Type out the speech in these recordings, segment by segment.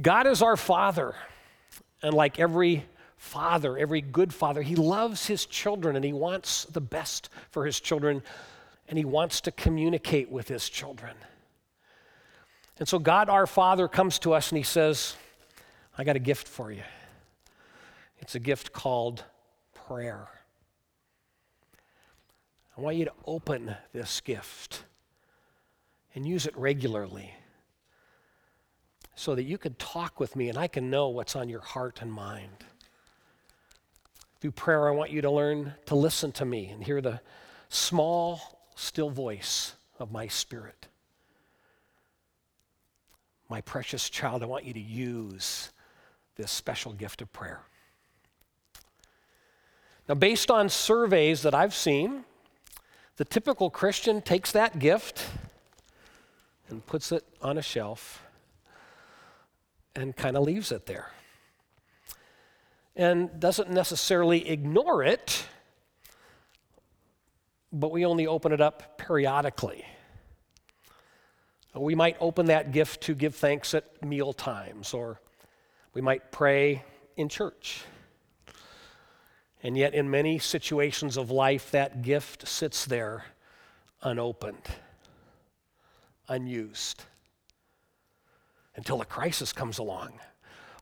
God is our Father. And like every father, every good father, he loves his children and he wants the best for his children and he wants to communicate with his children. And so God our Father comes to us and he says, I got a gift for you. It's a gift called prayer. I want you to open this gift and use it regularly so that you can talk with me and I can know what's on your heart and mind. Through prayer, I want you to learn to listen to me and hear the small, still voice of my spirit. My precious child, I want you to use this special gift of prayer. Now, based on surveys that I've seen, the typical Christian takes that gift and puts it on a shelf and kind of leaves it there. And doesn't necessarily ignore it, but we only open it up periodically. We might open that gift to give thanks at meal times, or we might pray in church. And yet, in many situations of life, that gift sits there unopened, unused, until a crisis comes along.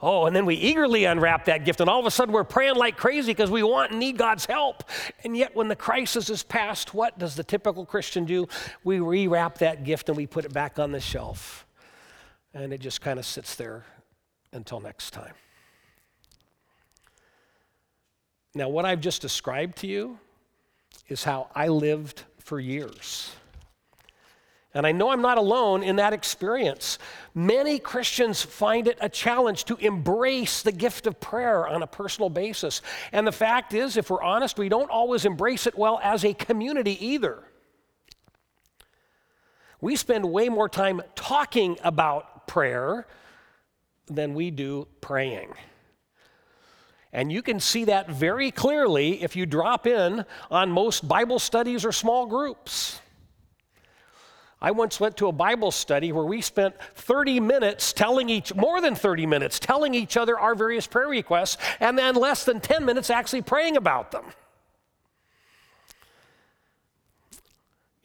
Oh, and then we eagerly unwrap that gift, and all of a sudden we're praying like crazy because we want and need God's help. And yet, when the crisis is past, what does the typical Christian do? We rewrap that gift and we put it back on the shelf. And it just kind of sits there until next time. Now, what I've just described to you is how I lived for years. And I know I'm not alone in that experience. Many Christians find it a challenge to embrace the gift of prayer on a personal basis. And the fact is, if we're honest, we don't always embrace it well as a community either. We spend way more time talking about prayer than we do praying. And you can see that very clearly if you drop in on most Bible studies or small groups. I once went to a Bible study where we spent 30 minutes telling each, more than 30 minutes, telling each other our various prayer requests, and then less than 10 minutes actually praying about them.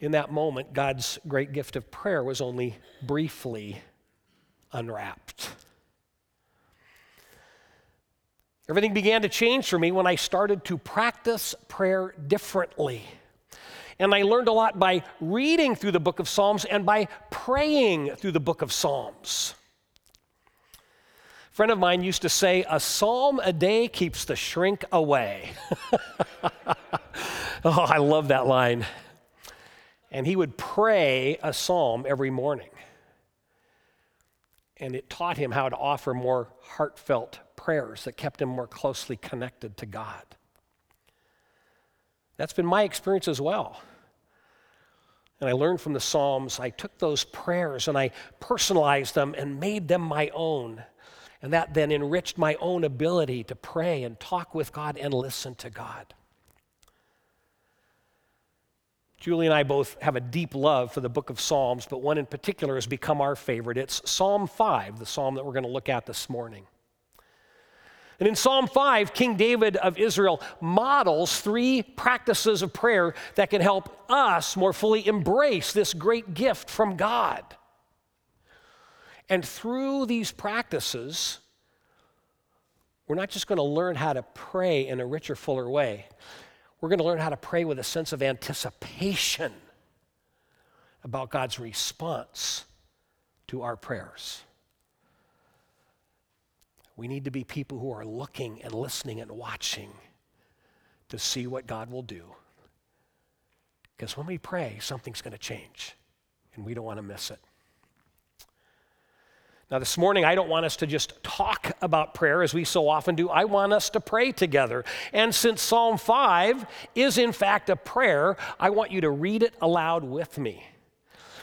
In that moment, God's great gift of prayer was only briefly unwrapped. Everything began to change for me when I started to practice prayer differently. And I learned a lot by reading through the book of Psalms and by praying through the book of Psalms. A friend of mine used to say, A psalm a day keeps the shrink away. oh, I love that line. And he would pray a psalm every morning. And it taught him how to offer more heartfelt prayers that kept him more closely connected to God. That's been my experience as well. And I learned from the Psalms, I took those prayers and I personalized them and made them my own. And that then enriched my own ability to pray and talk with God and listen to God. Julie and I both have a deep love for the book of Psalms, but one in particular has become our favorite. It's Psalm 5, the psalm that we're going to look at this morning. And in Psalm 5, King David of Israel models three practices of prayer that can help us more fully embrace this great gift from God. And through these practices, we're not just going to learn how to pray in a richer, fuller way. We're going to learn how to pray with a sense of anticipation about God's response to our prayers. We need to be people who are looking and listening and watching to see what God will do. Because when we pray, something's going to change, and we don't want to miss it. Now, this morning, I don't want us to just talk about prayer as we so often do. I want us to pray together. And since Psalm 5 is, in fact, a prayer, I want you to read it aloud with me.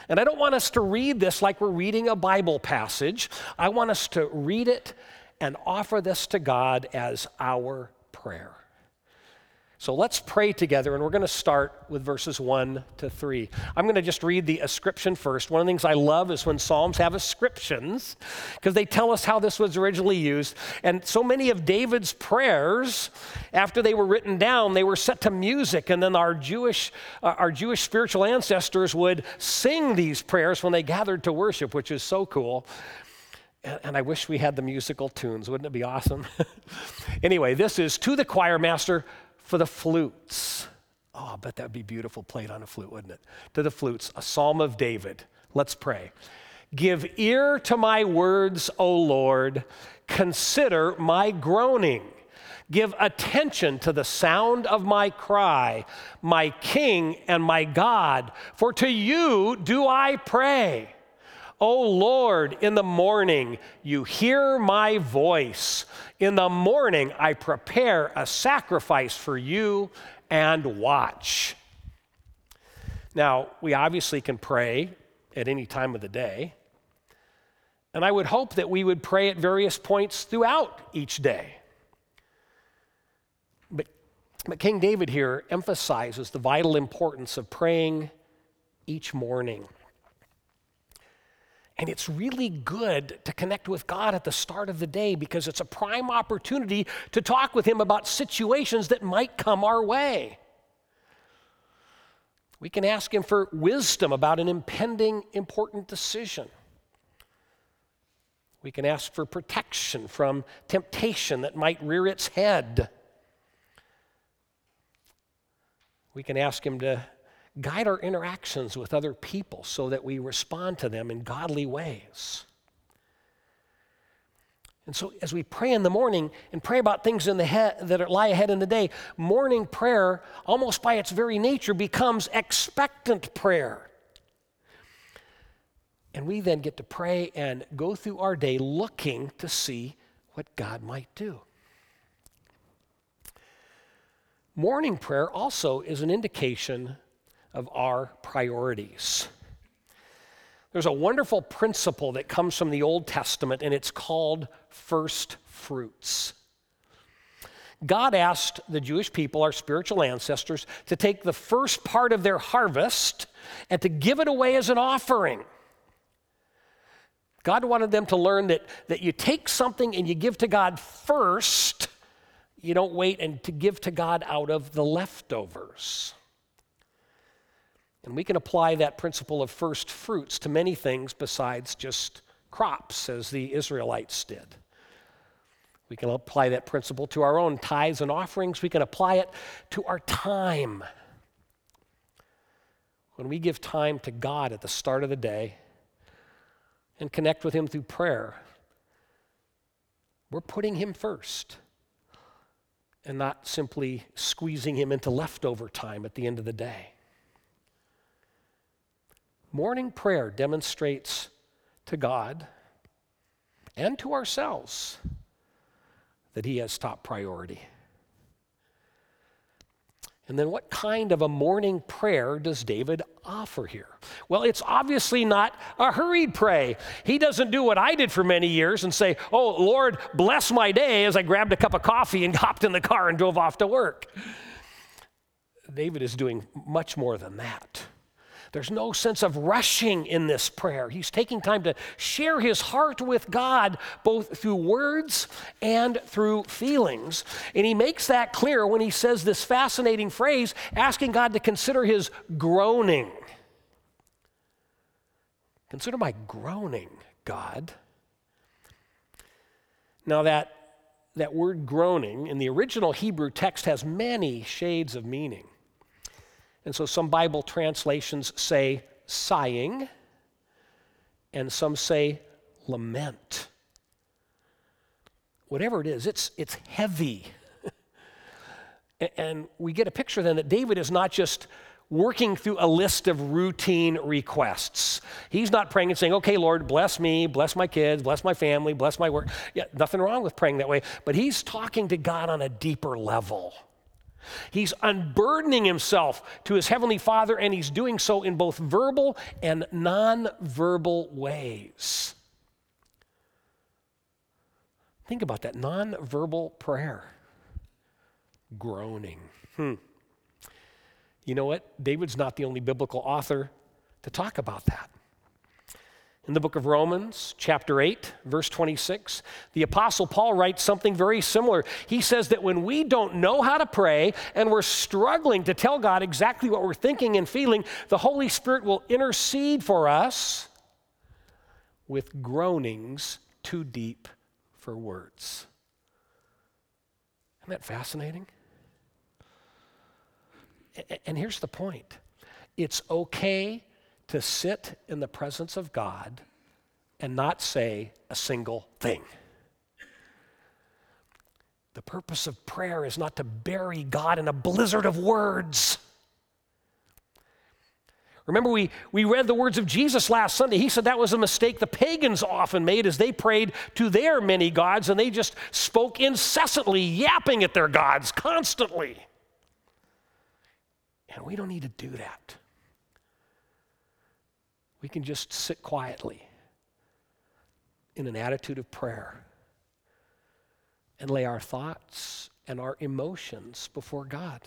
And I don't want us to read this like we're reading a Bible passage. I want us to read it and offer this to God as our prayer. So let's pray together, and we're going to start with verses 1 to 3. I'm going to just read the ascription first. One of the things I love is when Psalms have ascriptions, because they tell us how this was originally used. And so many of David's prayers, after they were written down, they were set to music, and then our Jewish, uh, our Jewish spiritual ancestors would sing these prayers when they gathered to worship, which is so cool. And I wish we had the musical tunes. Wouldn't it be awesome? anyway, this is to the choir master for the flutes. Oh, I bet that would be beautiful played on a flute, wouldn't it? To the flutes, a psalm of David. Let's pray. Give ear to my words, O Lord. Consider my groaning. Give attention to the sound of my cry, my King and my God, for to you do I pray. O Lord, in the morning you hear my voice. In the morning I prepare a sacrifice for you and watch. Now, we obviously can pray at any time of the day. And I would hope that we would pray at various points throughout each day. But, but King David here emphasizes the vital importance of praying each morning. And it's really good to connect with God at the start of the day because it's a prime opportunity to talk with Him about situations that might come our way. We can ask Him for wisdom about an impending important decision. We can ask for protection from temptation that might rear its head. We can ask Him to guide our interactions with other people so that we respond to them in godly ways. And so, as we pray in the morning and pray about things in the head that lie ahead in the day, morning prayer, almost by its very nature, becomes expectant prayer. And we then get to pray and go through our day looking to see what God might do. Morning prayer also is an indication of our priorities. There's a wonderful principle that comes from the Old Testament, and it's called first fruits. God asked the Jewish people, our spiritual ancestors, to take the first part of their harvest and to give it away as an offering. God wanted them to learn that, that you take something and you give to God first. You don't wait and to give to God out of the leftovers. And we can apply that principle of first fruits to many things besides just crops, as the Israelites did. We can apply that principle to our own tithes and offerings. We can apply it to our time. When we give time to God at the start of the day and connect with Him through prayer, we're putting Him first and not simply squeezing Him into leftover time at the end of the day. Morning prayer demonstrates to God and to ourselves that He has top priority. And then, what kind of a morning prayer does David offer here? Well, it's obviously not a hurried pray. He doesn't do what I did for many years and say, Oh, Lord, bless my day as I grabbed a cup of coffee and hopped in the car and drove off to work. David is doing much more than that. There's no sense of rushing in this prayer. He's taking time to share his heart with God, both through words and through feelings. And he makes that clear when he says this fascinating phrase, asking God to consider his groaning. Consider my groaning, God. Now, that, that word groaning in the original Hebrew text has many shades of meaning. And so some Bible translations say sighing, and some say lament. Whatever it is, it's, it's heavy. and we get a picture then that David is not just working through a list of routine requests. He's not praying and saying, okay, Lord, bless me, bless my kids, bless my family, bless my work. Yeah, nothing wrong with praying that way, but he's talking to God on a deeper level. He's unburdening himself to his heavenly Father, and he's doing so in both verbal and non-verbal ways. Think about that non-verbal prayer. groaning. Hmm. You know what? David's not the only biblical author to talk about that. In the book of Romans, chapter 8, verse 26, the Apostle Paul writes something very similar. He says that when we don't know how to pray and we're struggling to tell God exactly what we're thinking and feeling, the Holy Spirit will intercede for us with groanings too deep for words. Isn't that fascinating? And here's the point it's okay to sit in the presence of God and not say a single thing. The purpose of prayer is not to bury God in a blizzard of words. Remember, we, we read the words of Jesus last Sunday. He said that was a mistake the pagans often made as they prayed to their many gods and they just spoke incessantly, yapping at their gods constantly. And we don't need to do that. We can just sit quietly in an attitude of prayer and lay our thoughts and our emotions before God.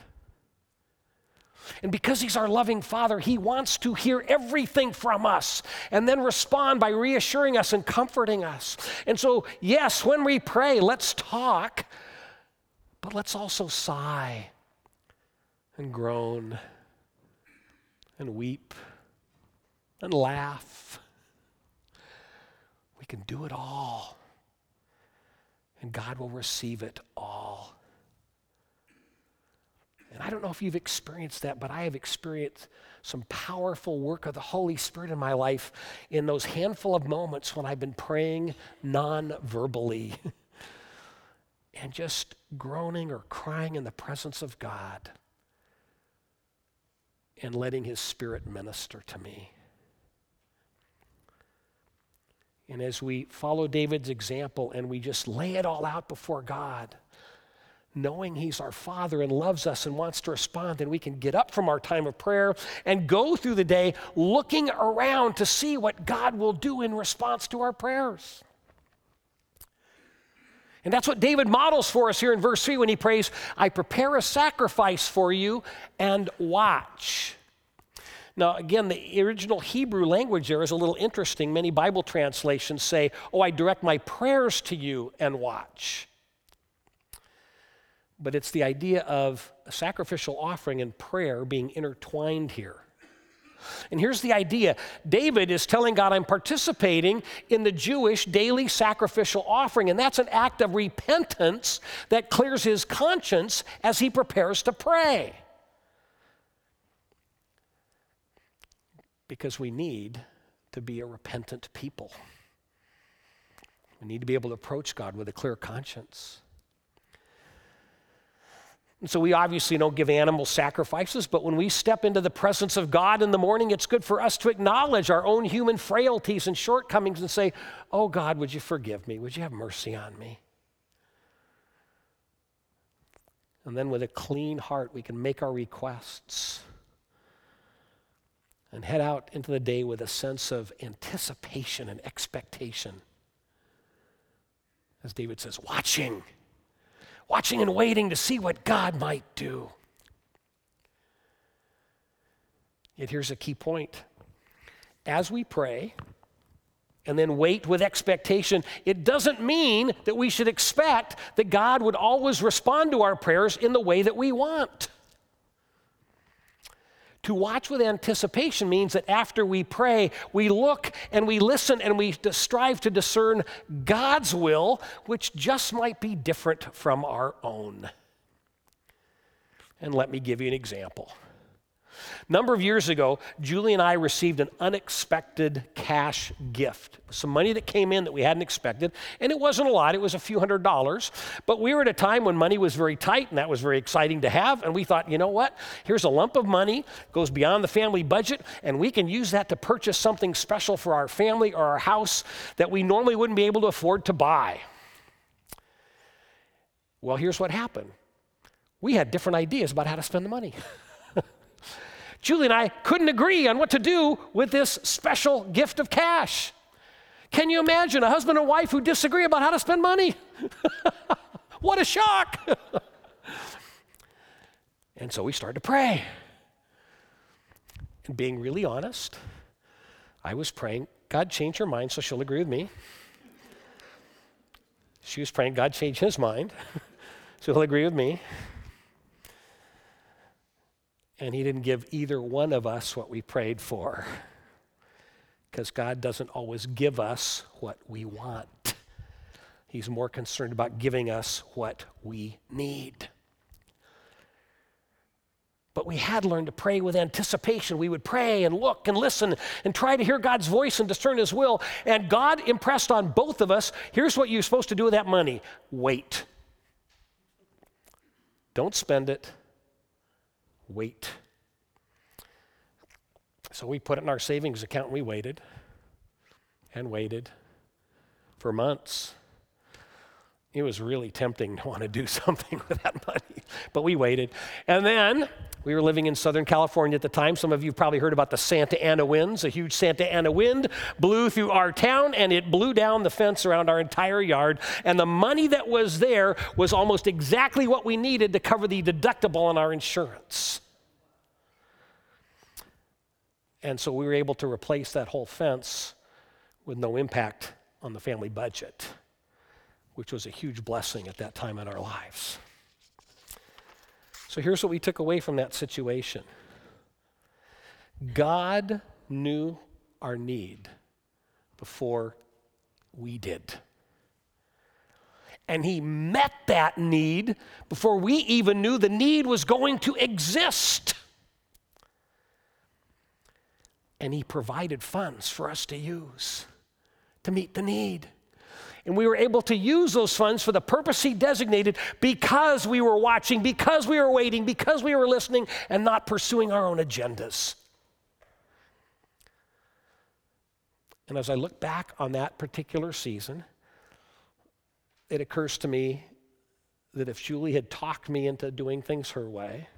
And because He's our loving Father, He wants to hear everything from us and then respond by reassuring us and comforting us. And so, yes, when we pray, let's talk, but let's also sigh and groan and weep and laugh. We can do it all. And God will receive it all. And I don't know if you've experienced that, but I have experienced some powerful work of the Holy Spirit in my life in those handful of moments when I've been praying non verbally and just groaning or crying in the presence of God and letting His Spirit minister to me. And as we follow David's example and we just lay it all out before God, knowing He's our Father and loves us and wants to respond, then we can get up from our time of prayer and go through the day looking around to see what God will do in response to our prayers. And that's what David models for us here in verse 3 when he prays, I prepare a sacrifice for you and watch. Now, again, the original Hebrew language there is a little interesting. Many Bible translations say, Oh, I direct my prayers to you and watch. But it's the idea of a sacrificial offering and prayer being intertwined here. And here's the idea David is telling God, I'm participating in the Jewish daily sacrificial offering, and that's an act of repentance that clears his conscience as he prepares to pray. Because we need to be a repentant people. We need to be able to approach God with a clear conscience. And so we obviously don't give animal sacrifices, but when we step into the presence of God in the morning, it's good for us to acknowledge our own human frailties and shortcomings and say, Oh God, would you forgive me? Would you have mercy on me? And then with a clean heart, we can make our requests and head out into the day with a sense of anticipation and expectation. As David says, watching, watching and waiting to see what God might do. Yet here's a key point. As we pray and then wait with expectation, it doesn't mean that we should expect that God would always respond to our prayers in the way that we want. To watch with anticipation means that after we pray, we look and we listen and we strive to discern God's will, which just might be different from our own. And let me give you an example. Number of years ago, Julie and I received an unexpected cash gift. Some money that came in that we hadn't expected, and it wasn't a lot, it was a few hundred dollars. But we were at a time when money was very tight, and that was very exciting to have. And we thought, you know what? Here's a lump of money, goes beyond the family budget, and we can use that to purchase something special for our family or our house that we normally wouldn't be able to afford to buy. Well, here's what happened we had different ideas about how to spend the money. Julie and I couldn't agree on what to do with this special gift of cash. Can you imagine a husband and wife who disagree about how to spend money? what a shock! And so we started to pray. And being really honest, I was praying, God, change her mind so she'll agree with me. She was praying, God, change his mind so he'll agree with me. And he didn't give either one of us what we prayed for because God doesn't always give us what we want. He's more concerned about giving us what we need. But we had learned to pray with anticipation. We would pray and look and listen and try to hear God's voice and discern His will. And God impressed on both of us here's what you're supposed to do with that money wait. Don't spend it, wait. So we put it in our savings account and we waited and waited for months. It was really tempting to want to do something with that money, but we waited. And then we were living in Southern California at the time. Some of you probably heard about the Santa Ana winds. A huge Santa Ana wind blew through our town and it blew down the fence around our entire yard. And the money that was there was almost exactly what we needed to cover the deductible on our insurance. And so we were able to replace that whole fence with no impact on the family budget, which was a huge blessing at that time in our lives. So here's what we took away from that situation God knew our need before we did. And he met that need before we even knew the need was going to exist and He provided funds for us to use to meet the need. And we were able to use those funds for the purpose He designated because we were watching, because we were waiting, because we were listening, and not pursuing our own agendas. And as I look back on that particular season, it occurs to me that if Julie had talked me into doing things her way,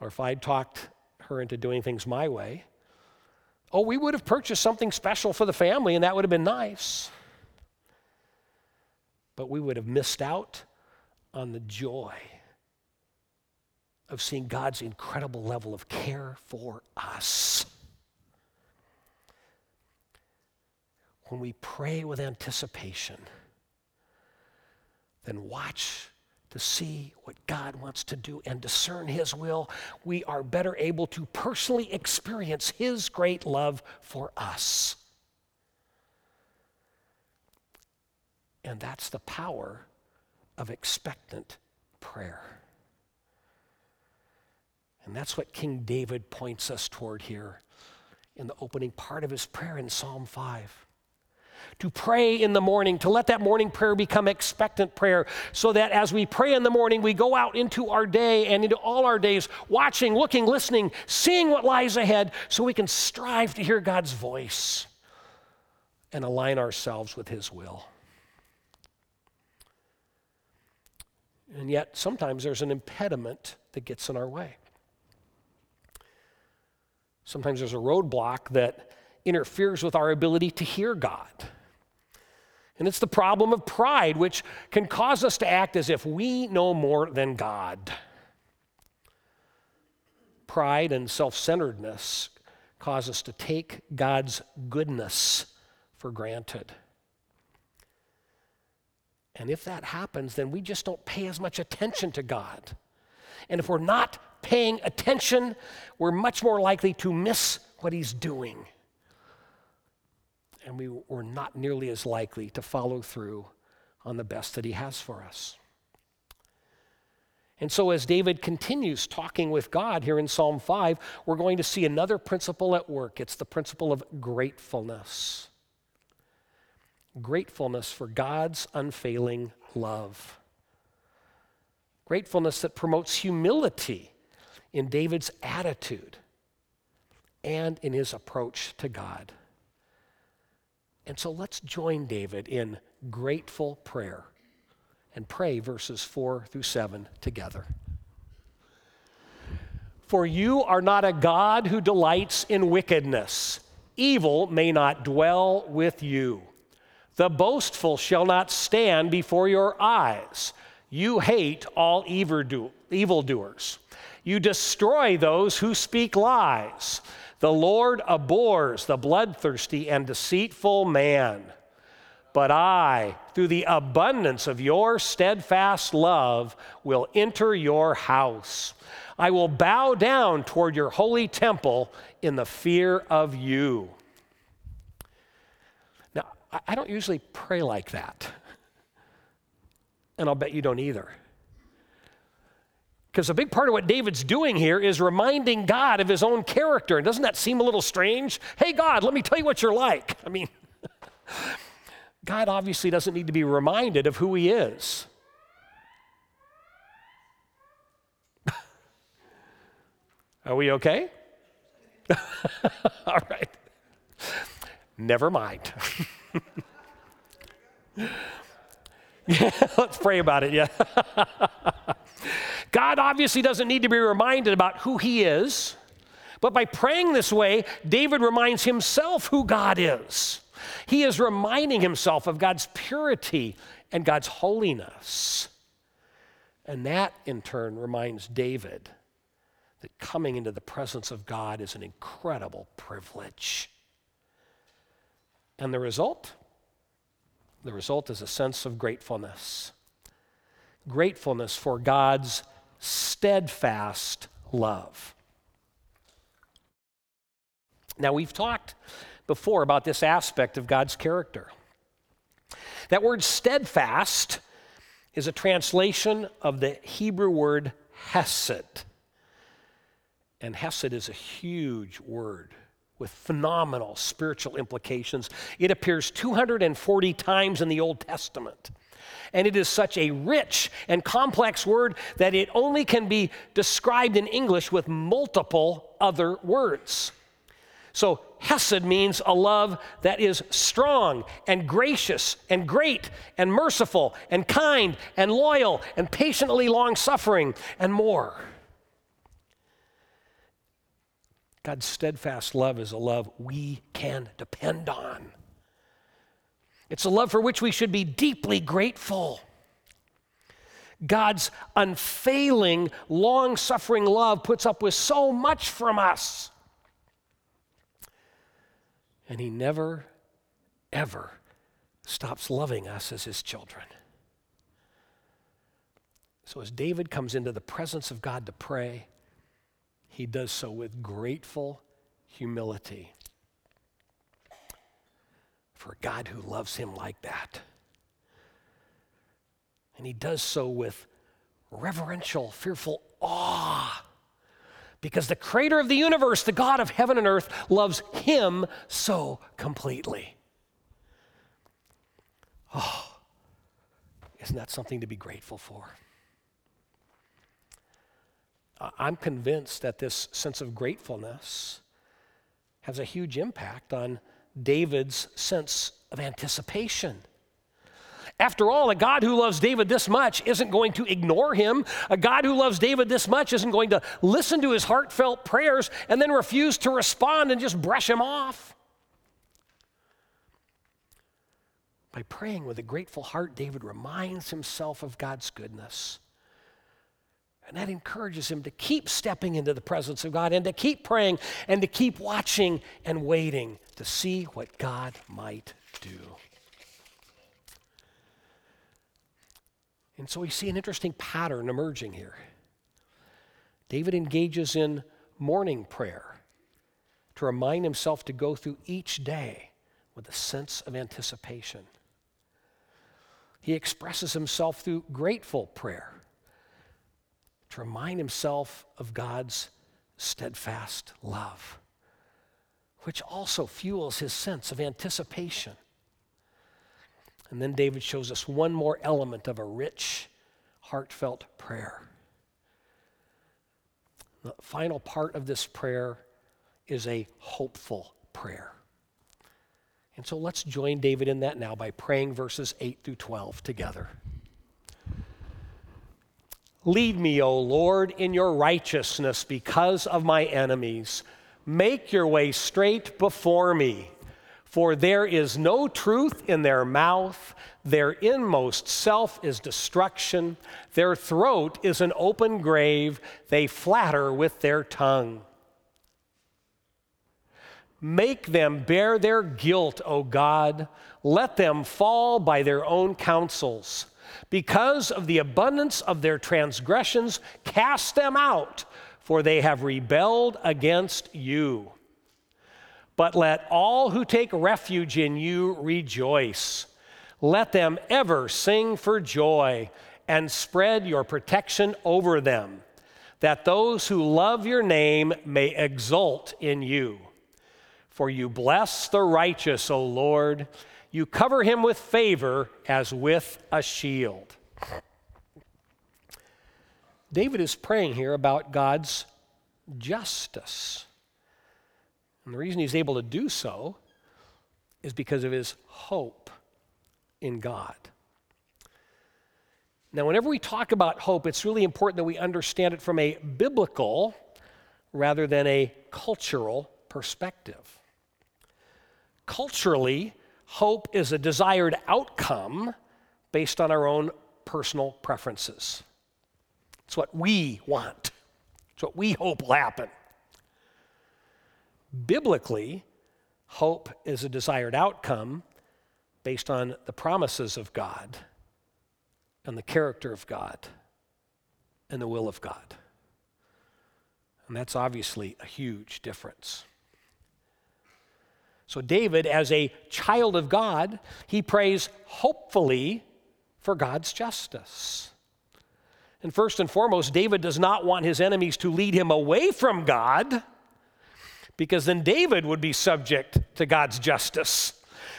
or if I'd talked her into doing things my way. Oh, we would have purchased something special for the family, and that would have been nice. But we would have missed out on the joy of seeing God's incredible level of care for us. When we pray with anticipation, then watch to see what God wants to do and discern His will, we are better able to personally experience His great love for us. And that's the power of expectant prayer. And that's what King David points us toward here in the opening part of his prayer in Psalm 5 to pray in the morning, to let that morning prayer become expectant prayer, so that as we pray in the morning, we go out into our day and into all our days, watching, looking, listening, seeing what lies ahead, so we can strive to hear God's voice and align ourselves with His will. And yet, sometimes there's an impediment that gets in our way. Sometimes there's a roadblock that interferes with our ability to hear God. And it's the problem of pride, which can cause us to act as if we know more than God. Pride and self centeredness cause us to take God's goodness for granted. And if that happens, then we just don't pay as much attention to God. And if we're not paying attention, we're much more likely to miss what He's doing and we were not nearly as likely to follow through on the best that He has for us. And so, as David continues talking with God here in Psalm 5, we're going to see another principle at work. It's the principle of gratefulness. Gratefulness for God's unfailing love. Gratefulness that promotes humility in David's attitude and in his approach to God. And so let's join David in grateful prayer and pray verses 4 through 7 together. For you are not a God who delights in wickedness. Evil may not dwell with you. The boastful shall not stand before your eyes. You hate all evildoers. You destroy those who speak lies. The Lord abhors the bloodthirsty and deceitful man. But I, through the abundance of your steadfast love, will enter your house. I will bow down toward your holy temple in the fear of you. Now, I don't usually pray like that. And I'll bet you don't either. Because a big part of what David's doing here is reminding God of his own character. And doesn't that seem a little strange? Hey, God, let me tell you what you're like. I mean, God obviously doesn't need to be reminded of who he is. Are we okay? All right. Never mind. yeah, let's pray about it. Yeah. God obviously doesn't need to be reminded about who he is, but by praying this way, David reminds himself who God is. He is reminding himself of God's purity and God's holiness. And that, in turn, reminds David that coming into the presence of God is an incredible privilege. And the result? The result is a sense of gratefulness. Gratefulness for God's steadfast love. Now, we've talked before about this aspect of God's character. That word steadfast is a translation of the Hebrew word hesed. And hesed is a huge word with phenomenal spiritual implications. It appears 240 times in the Old Testament. And it is such a rich and complex word that it only can be described in English with multiple other words. So, Hesed means a love that is strong and gracious and great and merciful and kind and loyal and patiently long suffering and more. God's steadfast love is a love we can depend on. It's a love for which we should be deeply grateful. God's unfailing, long suffering love puts up with so much from us. And he never, ever stops loving us as his children. So as David comes into the presence of God to pray, he does so with grateful humility for a God who loves him like that. And he does so with reverential, fearful awe because the creator of the universe, the God of heaven and earth, loves him so completely. Oh, isn't that something to be grateful for? I'm convinced that this sense of gratefulness has a huge impact on David's sense of anticipation. After all, a God who loves David this much isn't going to ignore him. A God who loves David this much isn't going to listen to his heartfelt prayers and then refuse to respond and just brush him off. By praying with a grateful heart, David reminds himself of God's goodness. And that encourages him to keep stepping into the presence of God and to keep praying and to keep watching and waiting to see what God might do. And so we see an interesting pattern emerging here. David engages in morning prayer to remind himself to go through each day with a sense of anticipation. He expresses himself through grateful prayer to remind himself of God's steadfast love, which also fuels his sense of anticipation and then David shows us one more element of a rich, heartfelt prayer. The final part of this prayer is a hopeful prayer. And so let's join David in that now by praying verses 8 through 12 together. Lead me, O Lord, in your righteousness because of my enemies. Make your way straight before me. For there is no truth in their mouth, their inmost self is destruction, their throat is an open grave, they flatter with their tongue. Make them bear their guilt, O God. Let them fall by their own counsels. Because of the abundance of their transgressions, cast them out, for they have rebelled against you. But let all who take refuge in you rejoice. Let them ever sing for joy and spread your protection over them, that those who love your name may exult in you. For you bless the righteous, O Lord. You cover him with favor as with a shield. David is praying here about God's justice. And the reason he's able to do so is because of his hope in God. Now, whenever we talk about hope, it's really important that we understand it from a biblical rather than a cultural perspective. Culturally, hope is a desired outcome based on our own personal preferences. It's what we want, it's what we hope will happen. Biblically, hope is a desired outcome based on the promises of God and the character of God and the will of God. And that's obviously a huge difference. So, David, as a child of God, he prays hopefully for God's justice. And first and foremost, David does not want his enemies to lead him away from God because then David would be subject to God's justice.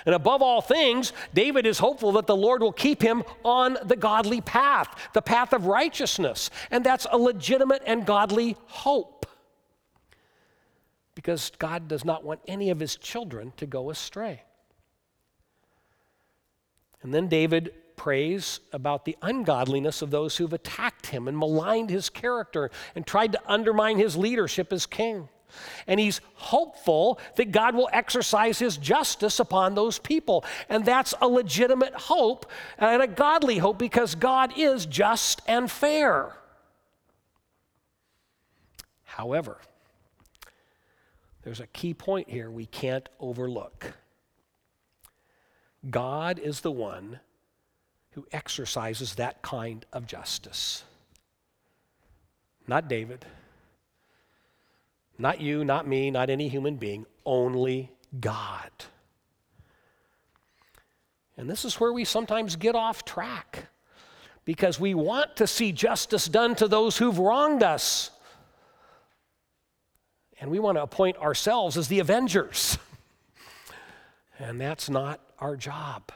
And above all things, David is hopeful that the Lord will keep him on the godly path, the path of righteousness. And that's a legitimate and godly hope. Because God does not want any of his children to go astray. And then David prays about the ungodliness of those who've attacked him and maligned his character and tried to undermine his leadership as king. And he's hopeful that God will exercise his justice upon those people. And that's a legitimate hope and a godly hope because God is just and fair. However, there's a key point here we can't overlook. God is the one who exercises that kind of justice, not David not you, not me, not any human being, only God. And this is where we sometimes get off track because we want to see justice done to those who've wronged us. And we want to appoint ourselves as the avengers. And that's not our job.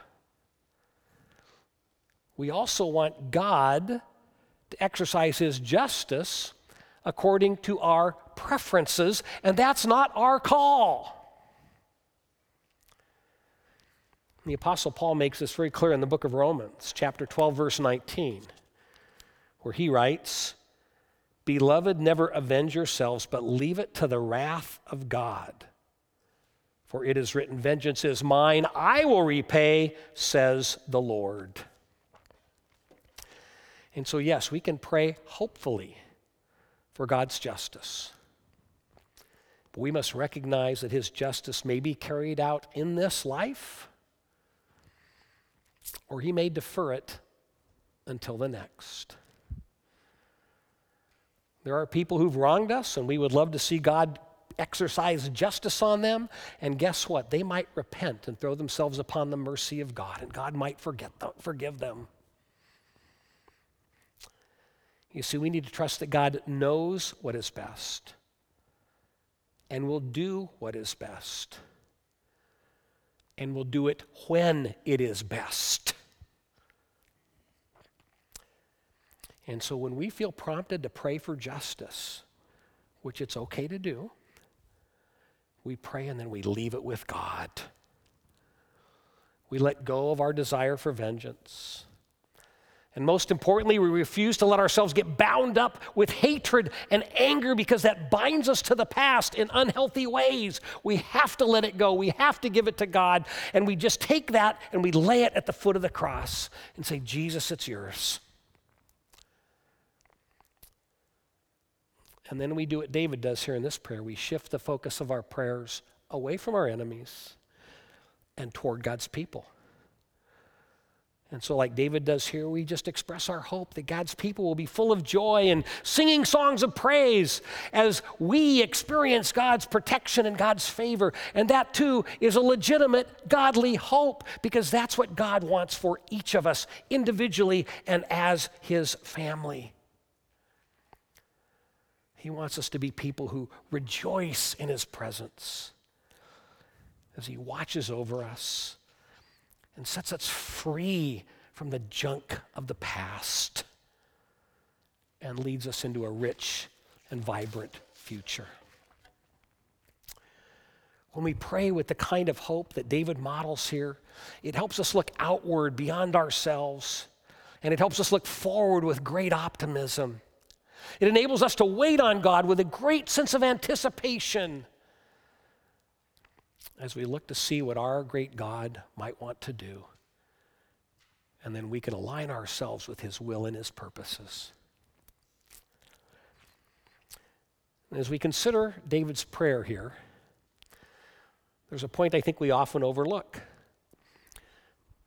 We also want God to exercise his justice according to our preferences, and that's not our call. The Apostle Paul makes this very clear in the book of Romans, chapter 12, verse 19, where he writes, Beloved, never avenge yourselves, but leave it to the wrath of God. For it is written, Vengeance is mine, I will repay, says the Lord. And so, yes, we can pray hopefully for God's justice. But we must recognize that His justice may be carried out in this life, or He may defer it until the next. There are people who've wronged us, and we would love to see God exercise justice on them. And guess what? They might repent and throw themselves upon the mercy of God, and God might forget them, forgive them. You see, we need to trust that God knows what is best and will do what is best and will do it when it is best. And so when we feel prompted to pray for justice, which it's okay to do, we pray and then we leave it with God. We let go of our desire for vengeance And most importantly, we refuse to let ourselves get bound up with hatred and anger because that binds us to the past in unhealthy ways. We have to let it go. We have to give it to God. And we just take that and we lay it at the foot of the cross and say, Jesus, it's yours. And then we do what David does here in this prayer. We shift the focus of our prayers away from our enemies and toward God's people. And so, like David does here, we just express our hope that God's people will be full of joy and singing songs of praise as we experience God's protection and God's favor. And that too is a legitimate godly hope because that's what God wants for each of us individually and as His family. He wants us to be people who rejoice in His presence as He watches over us and sets us free from the junk of the past and leads us into a rich and vibrant future. When we pray with the kind of hope that David models here, it helps us look outward beyond ourselves, and it helps us look forward with great optimism. It enables us to wait on God with a great sense of anticipation as we look to see what our great God might want to do. And then we can align ourselves with His will and His purposes. As we consider David's prayer here, there's a point I think we often overlook.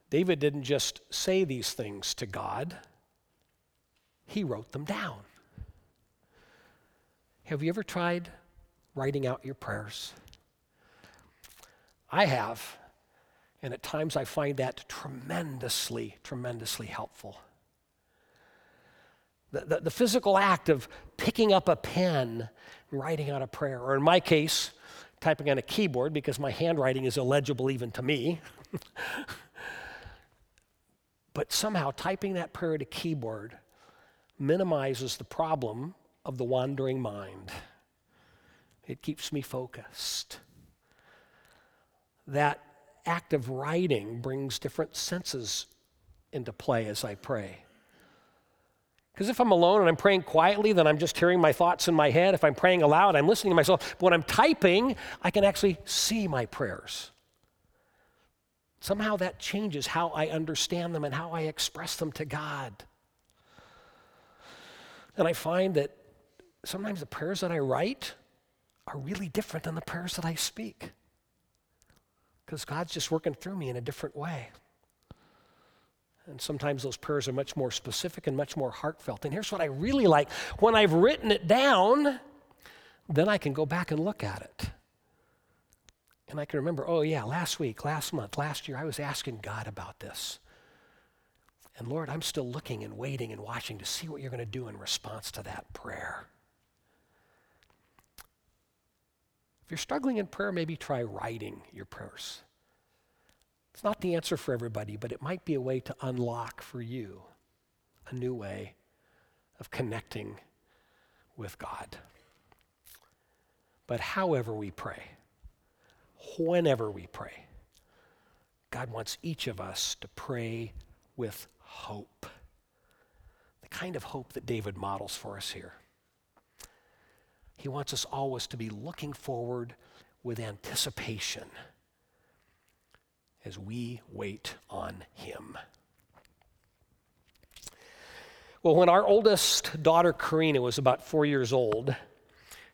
David didn't just say these things to God, he wrote them down. Have you ever tried writing out your prayers? I have. And at times I find that tremendously, tremendously helpful. The, the, the, physical act of picking up a pen and writing out a prayer, or in my case, typing on a keyboard because my handwriting is illegible even to me. but somehow typing that prayer at a keyboard minimizes the problem of the wandering mind. It keeps me focused that act of writing brings different senses into play as I pray. Because if I'm alone and I'm praying quietly, then I'm just hearing my thoughts in my head. If I'm praying aloud, I'm listening to myself. But when I'm typing, I can actually see my prayers. Somehow that changes how I understand them and how I express them to God. And I find that sometimes the prayers that I write are really different than the prayers that I speak because God's just working through me in a different way. And sometimes those prayers are much more specific and much more heartfelt. And here's what I really like when I've written it down, then I can go back and look at it. And I can remember, oh, yeah, last week, last month, last year, I was asking God about this. And Lord, I'm still looking and waiting and watching to see what you're going to do in response to that prayer. If you're struggling in prayer, maybe try writing your prayers. It's not the answer for everybody, but it might be a way to unlock for you a new way of connecting with God. But however we pray, whenever we pray, God wants each of us to pray with hope. The kind of hope that David models for us here. He wants us always to be looking forward with anticipation as we wait on Him. Well, when our oldest daughter, Karina, was about four years old,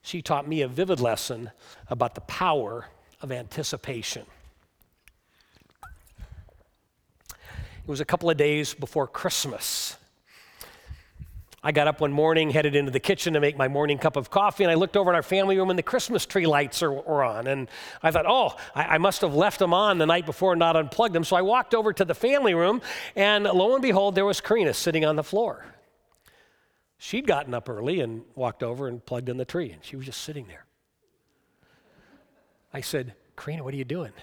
she taught me a vivid lesson about the power of anticipation. It was a couple of days before Christmas. I got up one morning, headed into the kitchen to make my morning cup of coffee, and I looked over in our family room and the Christmas tree lights are, were on. And I thought, oh, I, I, must have left them on the night before and not unplugged them. So I walked over to the family room, and lo and behold, there was Karina sitting on the floor. She'd gotten up early and walked over and plugged in the tree, and she was just sitting there. I said, Karina, what are you doing?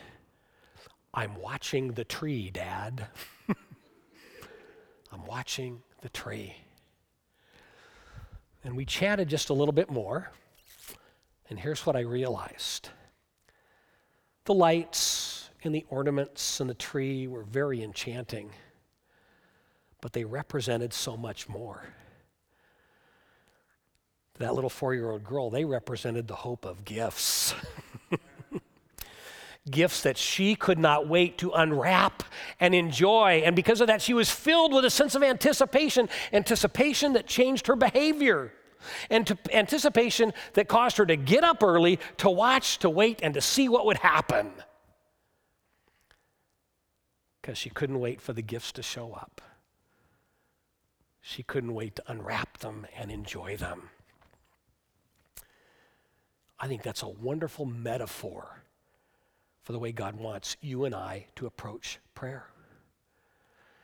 I'm watching the tree, Dad. I'm watching the tree. And we chatted just a little bit more. And here's what I realized the lights and the ornaments and the tree were very enchanting. but they represented so much more. That little four year old girl, they represented the hope of gifts. gifts that she could not wait to unwrap and enjoy. And because of that, she was filled with a sense of anticipation, anticipation that changed her behavior, and anticipation that caused her to get up early, to watch, to wait, and to see what would happen. Because she couldn't wait for the gifts to show up. She couldn't wait to unwrap them and enjoy them. I think that's a wonderful metaphor for the way God wants you and I to approach prayer.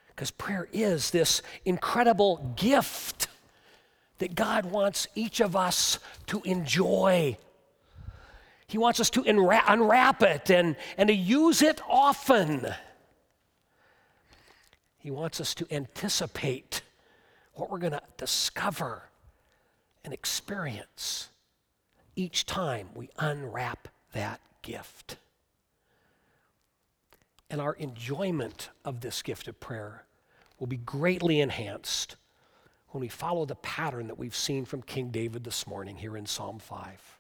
Because prayer is this incredible gift that God wants each of us to enjoy. He wants us to unwrap it and, and to use it often. He wants us to anticipate what we're going to discover and experience each time we unwrap that gift. And our enjoyment of this gift of prayer will be greatly enhanced when we follow the pattern that we've seen from King David this morning here in Psalm 5.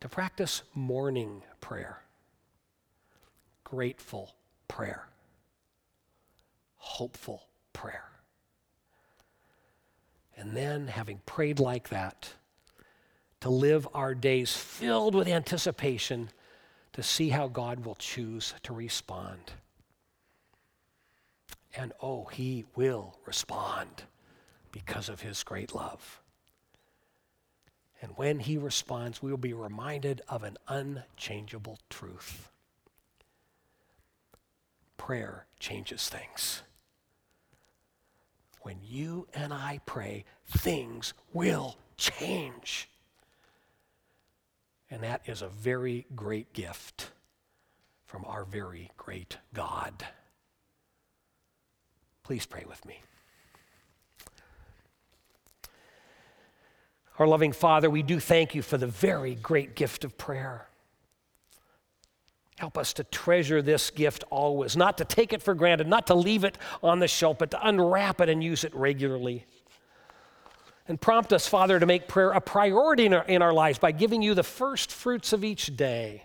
To practice morning prayer, grateful prayer, hopeful prayer. And then, having prayed like that, to live our days filled with anticipation to see how God will choose to respond. And oh, He will respond because of His great love. And when He responds, we will be reminded of an unchangeable truth prayer changes things. When you and I pray, things will change. And that is a very great gift from our very great God. Please pray with me. Our loving Father, we do thank you for the very great gift of prayer. Help us to treasure this gift always, not to take it for granted, not to leave it on the shelf, but to unwrap it and use it regularly. And prompt us, Father, to make prayer a priority in our, in our lives by giving you the first fruits of each day,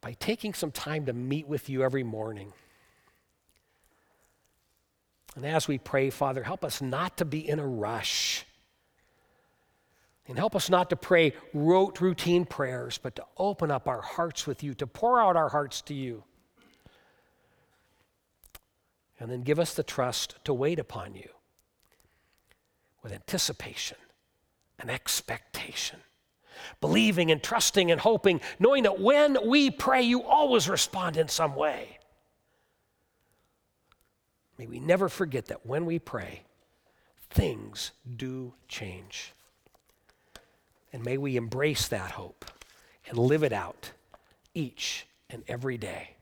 by taking some time to meet with you every morning. And as we pray, Father, help us not to be in a rush. And help us not to pray rote, routine prayers, but to open up our hearts with you, to pour out our hearts to you. And then give us the trust to wait upon you with anticipation and expectation, believing and trusting and hoping, knowing that when we pray, you always respond in some way. May we never forget that when we pray, things do change. And may we embrace that hope and live it out each and every day.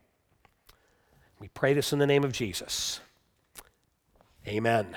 We pray this in the name of Jesus. Amen.